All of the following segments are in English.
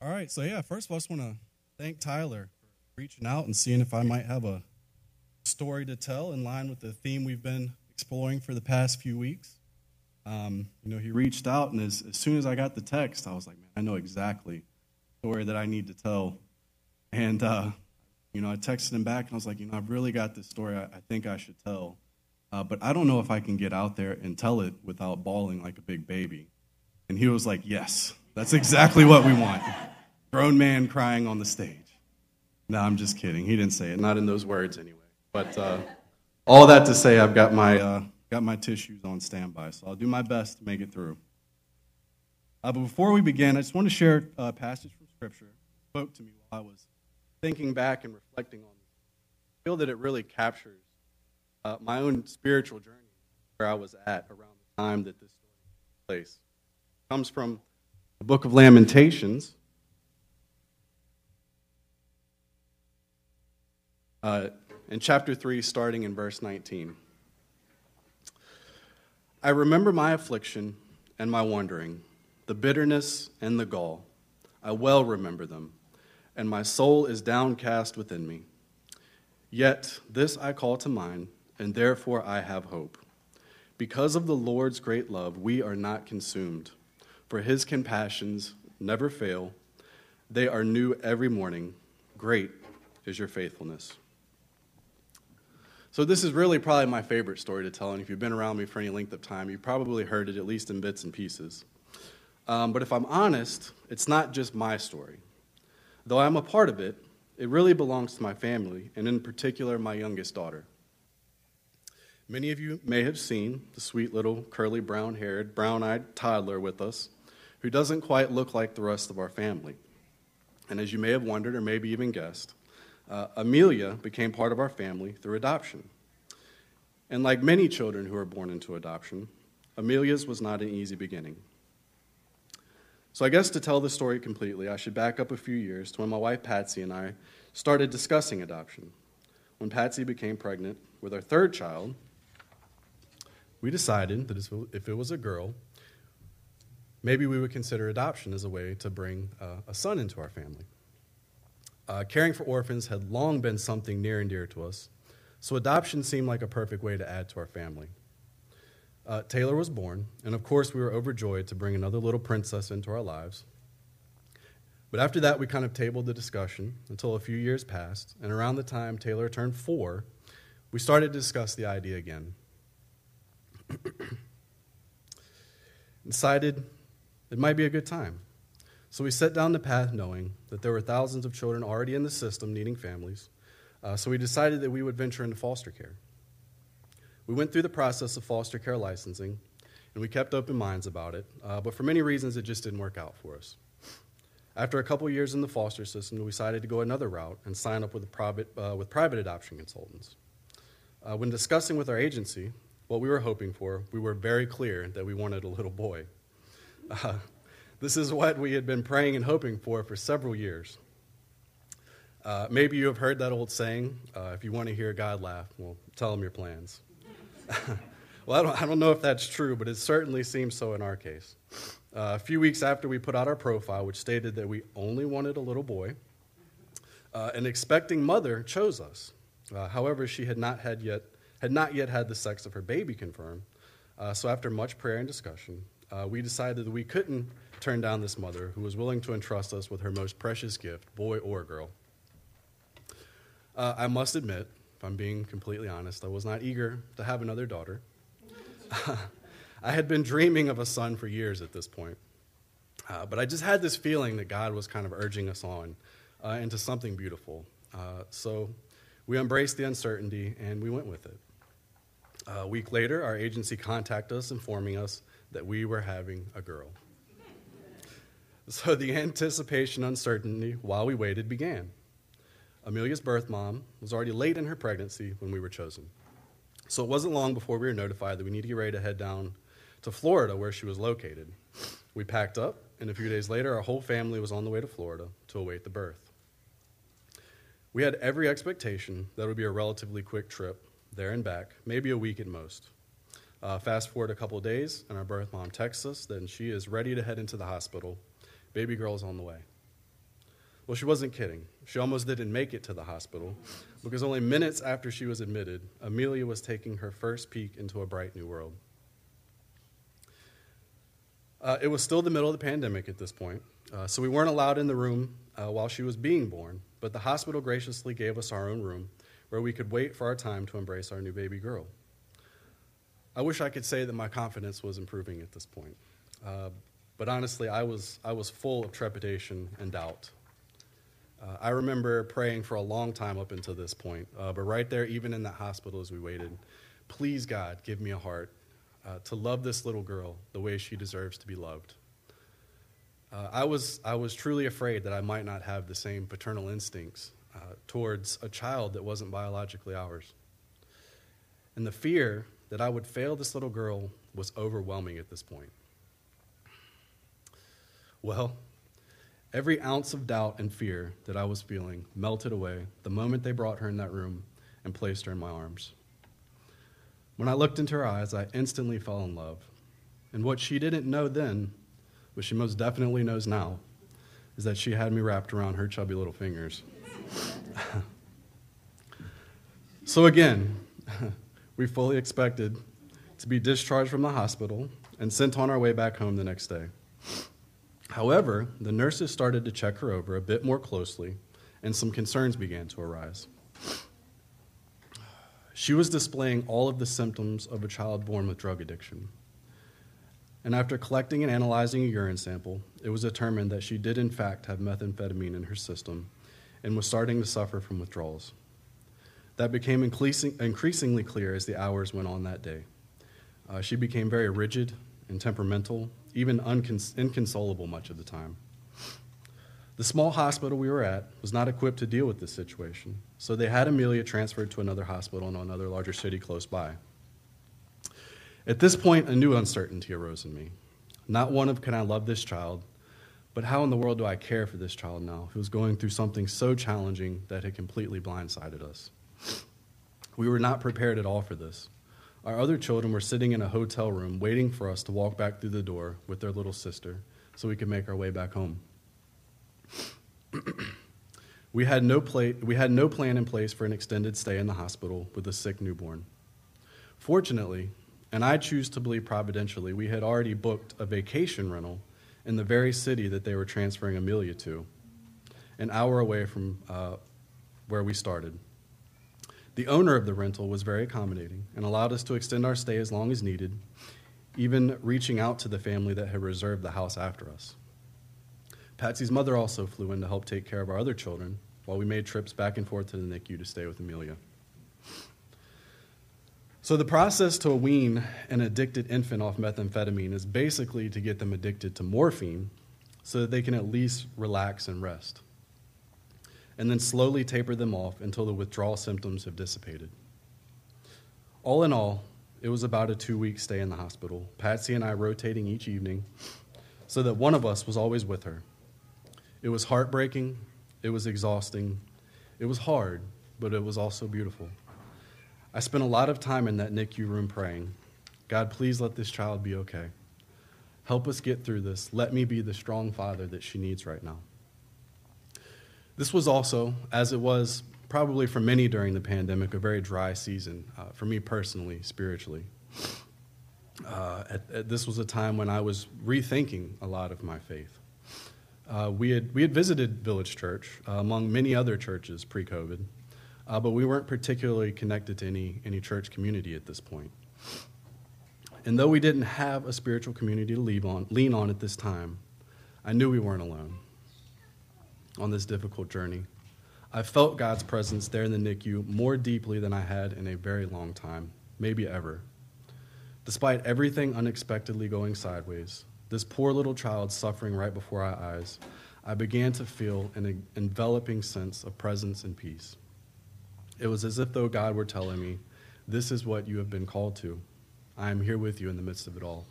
All right, so yeah, first of all, I just want to thank Tyler for reaching out and seeing if I might have a story to tell in line with the theme we've been exploring for the past few weeks. Um, you know, he reached out, and as, as soon as I got the text, I was like, man, I know exactly the story that I need to tell. And, uh, you know, I texted him back, and I was like, you know, I've really got this story I, I think I should tell. Uh, but I don't know if I can get out there and tell it without bawling like a big baby. And he was like, yes, that's exactly what we want. Grown man crying on the stage. No, I'm just kidding. He didn't say it, not in those words anyway. But uh, all that to say, I've got my, uh, got my tissues on standby, so I'll do my best to make it through. Uh, but before we begin, I just want to share a passage from Scripture. It spoke to me while I was thinking back and reflecting on this. I feel that it really captures uh, my own spiritual journey, where I was at around the time that this story took place. It comes from the book of Lamentations. Uh, in chapter 3, starting in verse 19. I remember my affliction and my wandering, the bitterness and the gall. I well remember them, and my soul is downcast within me. Yet this I call to mind, and therefore I have hope. Because of the Lord's great love, we are not consumed, for his compassions never fail. They are new every morning. Great is your faithfulness. So, this is really probably my favorite story to tell, and if you've been around me for any length of time, you've probably heard it at least in bits and pieces. Um, but if I'm honest, it's not just my story. Though I'm a part of it, it really belongs to my family, and in particular, my youngest daughter. Many of you may have seen the sweet little curly brown haired, brown eyed toddler with us who doesn't quite look like the rest of our family. And as you may have wondered or maybe even guessed, uh, Amelia became part of our family through adoption. And like many children who are born into adoption, Amelia's was not an easy beginning. So, I guess to tell the story completely, I should back up a few years to when my wife Patsy and I started discussing adoption. When Patsy became pregnant with our third child, we decided that if it was a girl, maybe we would consider adoption as a way to bring uh, a son into our family. Uh, caring for orphans had long been something near and dear to us, so adoption seemed like a perfect way to add to our family. Uh, Taylor was born, and of course, we were overjoyed to bring another little princess into our lives. But after that, we kind of tabled the discussion until a few years passed, and around the time Taylor turned four, we started to discuss the idea again. Decided it might be a good time. So we set down the path knowing that there were thousands of children already in the system needing families. Uh, so we decided that we would venture into foster care. We went through the process of foster care licensing, and we kept open minds about it, uh, but for many reasons it just didn't work out for us. After a couple years in the foster system, we decided to go another route and sign up with private, uh, with private adoption consultants. Uh, when discussing with our agency what we were hoping for, we were very clear that we wanted a little boy. Uh, this is what we had been praying and hoping for for several years. Uh, maybe you have heard that old saying uh, if you want to hear God laugh, well, tell him your plans. well, I don't, I don't know if that's true, but it certainly seems so in our case. Uh, a few weeks after we put out our profile, which stated that we only wanted a little boy, uh, an expecting mother chose us. Uh, however, she had not had yet had not yet had the sex of her baby confirmed. So, after much prayer and discussion, we decided that we couldn't turn down this mother who was willing to entrust us with her most precious gift, boy or girl. Uh, I must admit, if I'm being completely honest, I was not eager to have another daughter. I had been dreaming of a son for years at this point. Uh, but I just had this feeling that God was kind of urging us on uh, into something beautiful. Uh, so we embraced the uncertainty and we went with it. a week later, our agency contacted us, informing us that we were having a girl. So the anticipation uncertainty while we waited began. Amelia's birth mom was already late in her pregnancy when we were chosen. So it wasn't long before we were notified that we needed to get ready to head down to Florida where she was located. We packed up, and a few days later, our whole family was on the way to Florida to await the birth. We had every expectation that it would be a relatively quick trip there and back, maybe a week at most. Uh, fast forward a couple days, and our birth mom texts us that she is ready to head into the hospital Baby girl's on the way. Well, she wasn't kidding. She almost didn't make it to the hospital because only minutes after she was admitted, Amelia was taking her first peek into a bright new world. Uh, it was still the middle of the pandemic at this point, uh, so we weren't allowed in the room uh, while she was being born, but the hospital graciously gave us our own room where we could wait for our time to embrace our new baby girl. I wish I could say that my confidence was improving at this point, uh, but honestly, I was, I was full of trepidation and doubt. Uh, I remember praying for a long time up until this point, uh, but right there, even in that hospital as we waited, please God, give me a heart uh, to love this little girl the way she deserves to be loved. Uh, I, was, I was truly afraid that I might not have the same paternal instincts uh, towards a child that wasn't biologically ours. And the fear that I would fail this little girl was overwhelming at this point. Well, every ounce of doubt and fear that I was feeling melted away the moment they brought her in that room and placed her in my arms. When I looked into her eyes, I instantly fell in love. And what she didn't know then, but she most definitely knows now, is that she had me wrapped around her chubby little fingers. so again, we fully expected to be discharged from the hospital and sent on our way back home the next day. However, the nurses started to check her over a bit more closely, and some concerns began to arise. She was displaying all of the symptoms of a child born with drug addiction. And after collecting and analyzing a urine sample, it was determined that she did, in fact, have methamphetamine in her system and was starting to suffer from withdrawals. That became increasing, increasingly clear as the hours went on that day. Uh, she became very rigid and temperamental, even uncons- inconsolable much of the time. The small hospital we were at was not equipped to deal with this situation, so they had Amelia transferred to another hospital in another larger city close by. At this point, a new uncertainty arose in me. Not one of, can I love this child, but how in the world do I care for this child now who's going through something so challenging that had completely blindsided us? We were not prepared at all for this. Our other children were sitting in a hotel room waiting for us to walk back through the door with their little sister so we could make our way back home. we, had no pla- we had no plan in place for an extended stay in the hospital with a sick newborn. Fortunately, and I choose to believe providentially, we had already booked a vacation rental in the very city that they were transferring Amelia to, an hour away from uh, where we started. The owner of the rental was very accommodating and allowed us to extend our stay as long as needed, even reaching out to the family that had reserved the house after us. Patsy's mother also flew in to help take care of our other children while we made trips back and forth to the NICU to stay with Amelia. So, the process to wean an addicted infant off methamphetamine is basically to get them addicted to morphine so that they can at least relax and rest, and then slowly taper them off until the withdrawal symptoms have dissipated. All in all, it was about a two week stay in the hospital, Patsy and I rotating each evening so that one of us was always with her. It was heartbreaking, it was exhausting, it was hard, but it was also beautiful. I spent a lot of time in that NICU room praying God, please let this child be okay. Help us get through this. Let me be the strong father that she needs right now. This was also, as it was probably for many during the pandemic, a very dry season uh, for me personally, spiritually. Uh, at, at, this was a time when I was rethinking a lot of my faith. Uh, we, had, we had visited Village Church, uh, among many other churches pre COVID, uh, but we weren't particularly connected to any, any church community at this point. And though we didn't have a spiritual community to on, lean on at this time, I knew we weren't alone on this difficult journey. I felt God's presence there in the NICU more deeply than I had in a very long time, maybe ever. Despite everything unexpectedly going sideways, this poor little child suffering right before our eyes, I began to feel an enveloping sense of presence and peace. It was as if though God were telling me, This is what you have been called to. I am here with you in the midst of it all.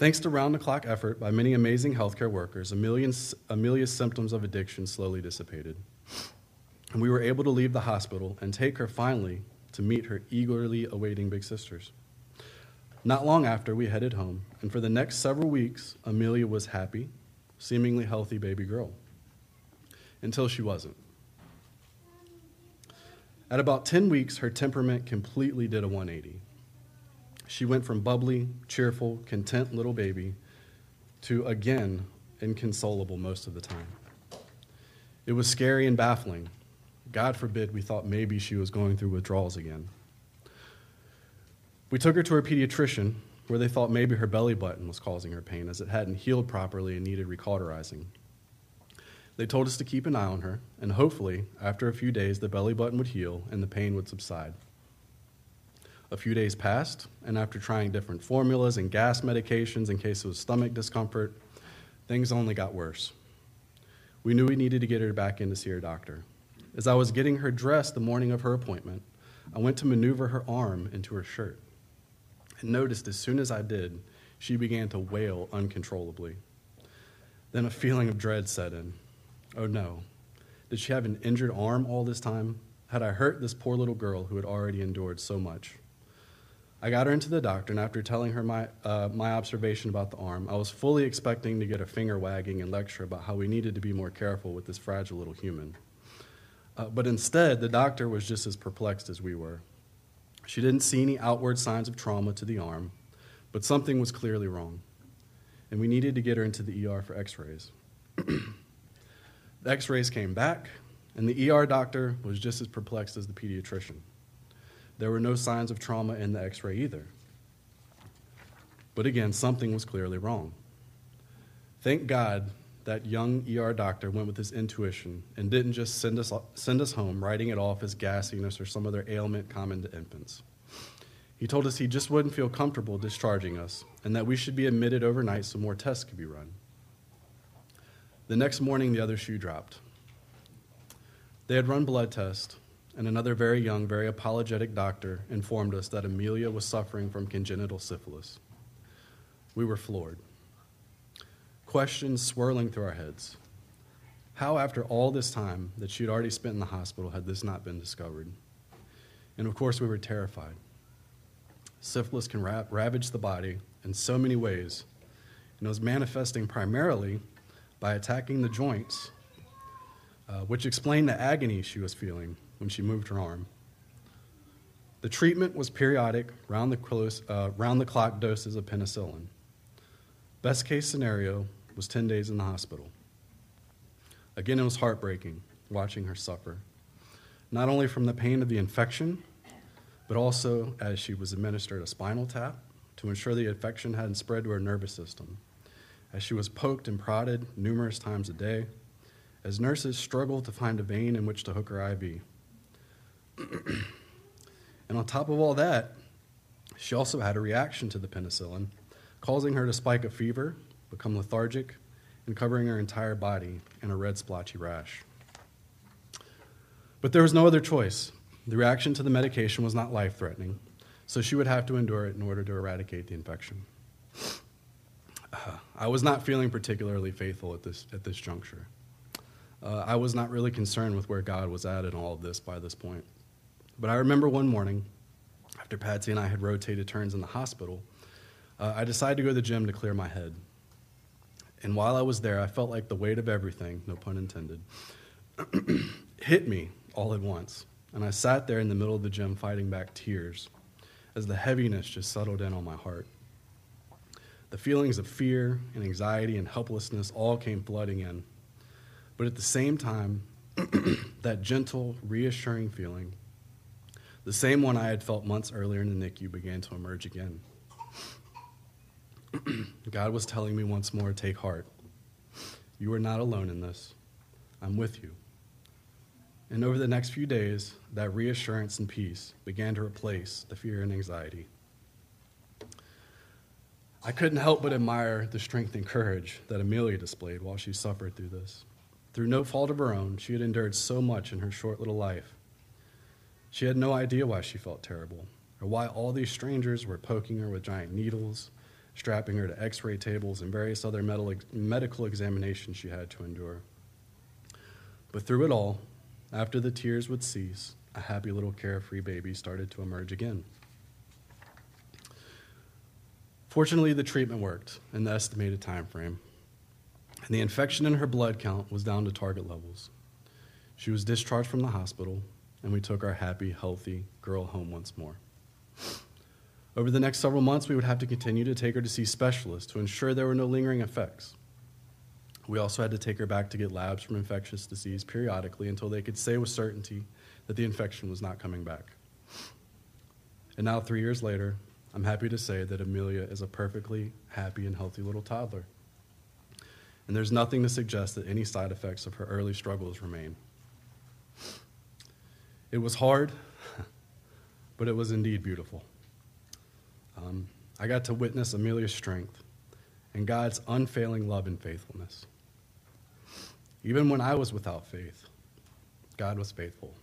Thanks to round the clock effort by many amazing healthcare workers, Amelia's, Amelia's symptoms of addiction slowly dissipated. And we were able to leave the hospital and take her finally to meet her eagerly awaiting big sisters. Not long after, we headed home, and for the next several weeks, Amelia was happy, seemingly healthy baby girl. Until she wasn't. At about 10 weeks, her temperament completely did a 180. She went from bubbly, cheerful, content little baby to again inconsolable most of the time. It was scary and baffling. God forbid we thought maybe she was going through withdrawals again. We took her to her pediatrician, where they thought maybe her belly button was causing her pain as it hadn't healed properly and needed recauterizing. They told us to keep an eye on her, and hopefully, after a few days, the belly button would heal and the pain would subside. A few days passed, and after trying different formulas and gas medications in case of stomach discomfort, things only got worse. We knew we needed to get her back in to see her doctor. As I was getting her dressed the morning of her appointment, I went to maneuver her arm into her shirt and noticed as soon as I did, she began to wail uncontrollably. Then a feeling of dread set in. Oh no. Did she have an injured arm all this time? Had I hurt this poor little girl who had already endured so much? I got her into the doctor, and after telling her my, uh, my observation about the arm, I was fully expecting to get a finger wagging and lecture about how we needed to be more careful with this fragile little human. Uh, but instead, the doctor was just as perplexed as we were. She didn't see any outward signs of trauma to the arm, but something was clearly wrong, and we needed to get her into the ER for x rays. the x rays came back, and the ER doctor was just as perplexed as the pediatrician. There were no signs of trauma in the x ray either. But again, something was clearly wrong. Thank God that young ER doctor went with his intuition and didn't just send us, send us home, writing it off as gassiness or some other ailment common to infants. He told us he just wouldn't feel comfortable discharging us and that we should be admitted overnight so more tests could be run. The next morning, the other shoe dropped. They had run blood tests, and another very young, very apologetic doctor informed us that Amelia was suffering from congenital syphilis. We were floored. Questions swirling through our heads. How, after all this time that she'd already spent in the hospital, had this not been discovered? And of course, we were terrified. Syphilis can ra- ravage the body in so many ways, and it was manifesting primarily by attacking the joints, uh, which explained the agony she was feeling when she moved her arm. The treatment was periodic, round the, close, uh, round the clock doses of penicillin. Best case scenario was 10 days in the hospital. Again, it was heartbreaking watching her suffer, not only from the pain of the infection, but also as she was administered a spinal tap to ensure the infection hadn't spread to her nervous system, as she was poked and prodded numerous times a day, as nurses struggled to find a vein in which to hook her IV. and on top of all that, she also had a reaction to the penicillin, causing her to spike a fever, become lethargic, and covering her entire body in a red splotchy rash. But there was no other choice. The reaction to the medication was not life threatening, so she would have to endure it in order to eradicate the infection. I was not feeling particularly faithful at this, at this juncture. Uh, I was not really concerned with where God was at in all of this by this point. But I remember one morning, after Patsy and I had rotated turns in the hospital, uh, I decided to go to the gym to clear my head. And while I was there, I felt like the weight of everything, no pun intended, hit me all at once. And I sat there in the middle of the gym fighting back tears as the heaviness just settled in on my heart. The feelings of fear and anxiety and helplessness all came flooding in. But at the same time, that gentle, reassuring feeling the same one I had felt months earlier in the NICU began to emerge again. God was telling me once more take heart. You are not alone in this. I'm with you. And over the next few days, that reassurance and peace began to replace the fear and anxiety. I couldn't help but admire the strength and courage that Amelia displayed while she suffered through this. Through no fault of her own, she had endured so much in her short little life she had no idea why she felt terrible, or why all these strangers were poking her with giant needles, strapping her to x ray tables, and various other medical examinations she had to endure. But through it all, after the tears would cease, a happy little carefree baby started to emerge again. Fortunately, the treatment worked in the estimated time frame. And the infection in her blood count was down to target levels. She was discharged from the hospital, and we took our happy, healthy girl home once more. Over the next several months, we would have to continue to take her to see specialists to ensure there were no lingering effects. We also had to take her back to get labs from infectious disease periodically until they could say with certainty that the infection was not coming back. And now, three years later, I'm happy to say that Amelia is a perfectly happy and healthy little toddler. And there's nothing to suggest that any side effects of her early struggles remain. It was hard, but it was indeed beautiful. Um, I got to witness Amelia's strength and God's unfailing love and faithfulness. Even when I was without faith, God was faithful.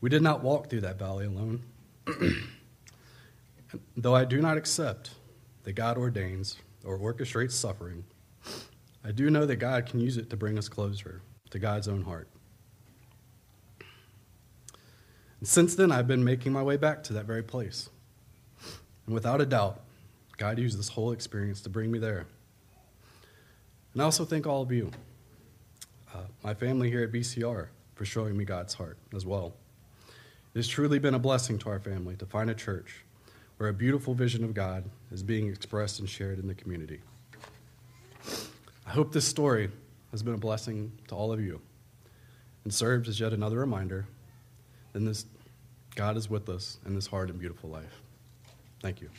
We did not walk through that valley alone. Though I do not accept that God ordains or orchestrates suffering, I do know that God can use it to bring us closer to God's own heart. And since then, I've been making my way back to that very place. And without a doubt, God used this whole experience to bring me there. And I also thank all of you, uh, my family here at VCR, for showing me God's heart as well. It has truly been a blessing to our family to find a church where a beautiful vision of God is being expressed and shared in the community. I hope this story has been a blessing to all of you and serves as yet another reminder that this God is with us in this hard and beautiful life. Thank you.